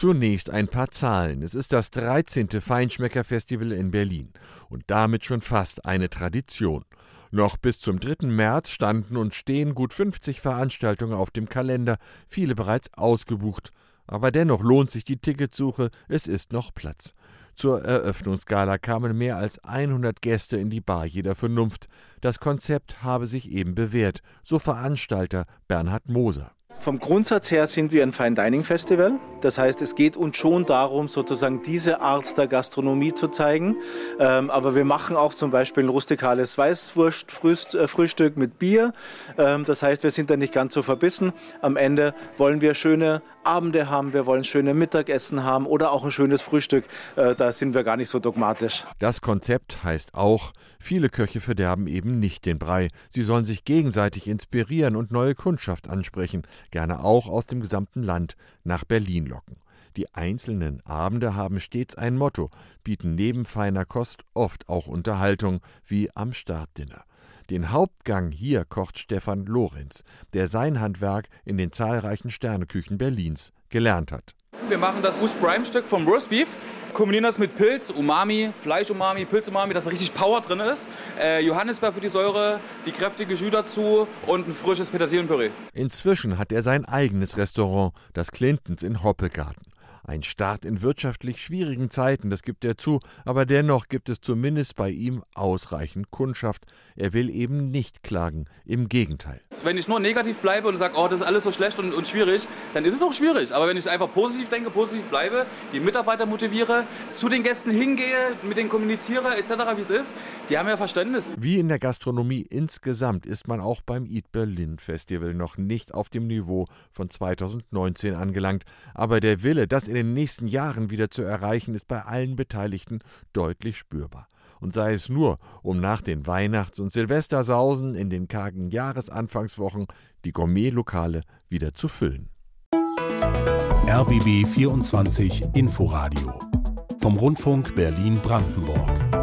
Zunächst ein paar Zahlen. Es ist das 13. Feinschmecker-Festival in Berlin und damit schon fast eine Tradition. Noch bis zum 3. März standen und stehen gut 50 Veranstaltungen auf dem Kalender, viele bereits ausgebucht. Aber dennoch lohnt sich die Ticketsuche, es ist noch Platz. Zur Eröffnungsgala kamen mehr als 100 Gäste in die Bar jeder Vernunft. Das Konzept habe sich eben bewährt, so Veranstalter Bernhard Moser. Vom Grundsatz her sind wir ein Fine Dining Festival. Das heißt, es geht uns schon darum, sozusagen diese Art der Gastronomie zu zeigen. Ähm, aber wir machen auch zum Beispiel ein rustikales Weißwurstfrühstück mit Bier. Ähm, das heißt, wir sind da nicht ganz so verbissen. Am Ende wollen wir schöne Abende haben, wir wollen schöne Mittagessen haben oder auch ein schönes Frühstück. Äh, da sind wir gar nicht so dogmatisch. Das Konzept heißt auch, viele Köche verderben eben nicht den Brei. Sie sollen sich gegenseitig inspirieren und neue Kundschaft ansprechen, gerne auch aus dem gesamten Land nach Berlin locken. Die einzelnen Abende haben stets ein Motto, bieten neben feiner Kost oft auch Unterhaltung, wie am Startdinner. Den Hauptgang hier kocht Stefan Lorenz, der sein Handwerk in den zahlreichen Sterneküchen Berlins gelernt hat. Wir machen das Us Prime Stück vom Roastbeef, kombinieren das mit Pilz, Umami, Fleisch-Umami, Pilz-Umami, dass da richtig Power drin ist. Äh, Johannisbeer für die Säure, die kräftige Jus dazu und ein frisches Petersilienpüree. Inzwischen hat er sein eigenes Restaurant, das Clintons in Hoppegarten. Ein Start in wirtschaftlich schwierigen Zeiten, das gibt er zu, aber dennoch gibt es zumindest bei ihm ausreichend Kundschaft. Er will eben nicht klagen, im Gegenteil. Wenn ich nur negativ bleibe und sage, oh, das ist alles so schlecht und, und schwierig, dann ist es auch schwierig. Aber wenn ich einfach positiv denke, positiv bleibe, die Mitarbeiter motiviere, zu den Gästen hingehe, mit denen kommuniziere, etc., wie es ist, die haben ja Verständnis. Wie in der Gastronomie insgesamt ist man auch beim Eat Berlin Festival noch nicht auf dem Niveau von 2019 angelangt. Aber der Wille, das in den nächsten Jahren wieder zu erreichen, ist bei allen Beteiligten deutlich spürbar. Und sei es nur, um nach den Weihnachts- und Silvestersausen in den kargen Jahresanfangswochen die Gourmetlokale wieder zu füllen. RBB 24 Inforadio vom Rundfunk Berlin-Brandenburg.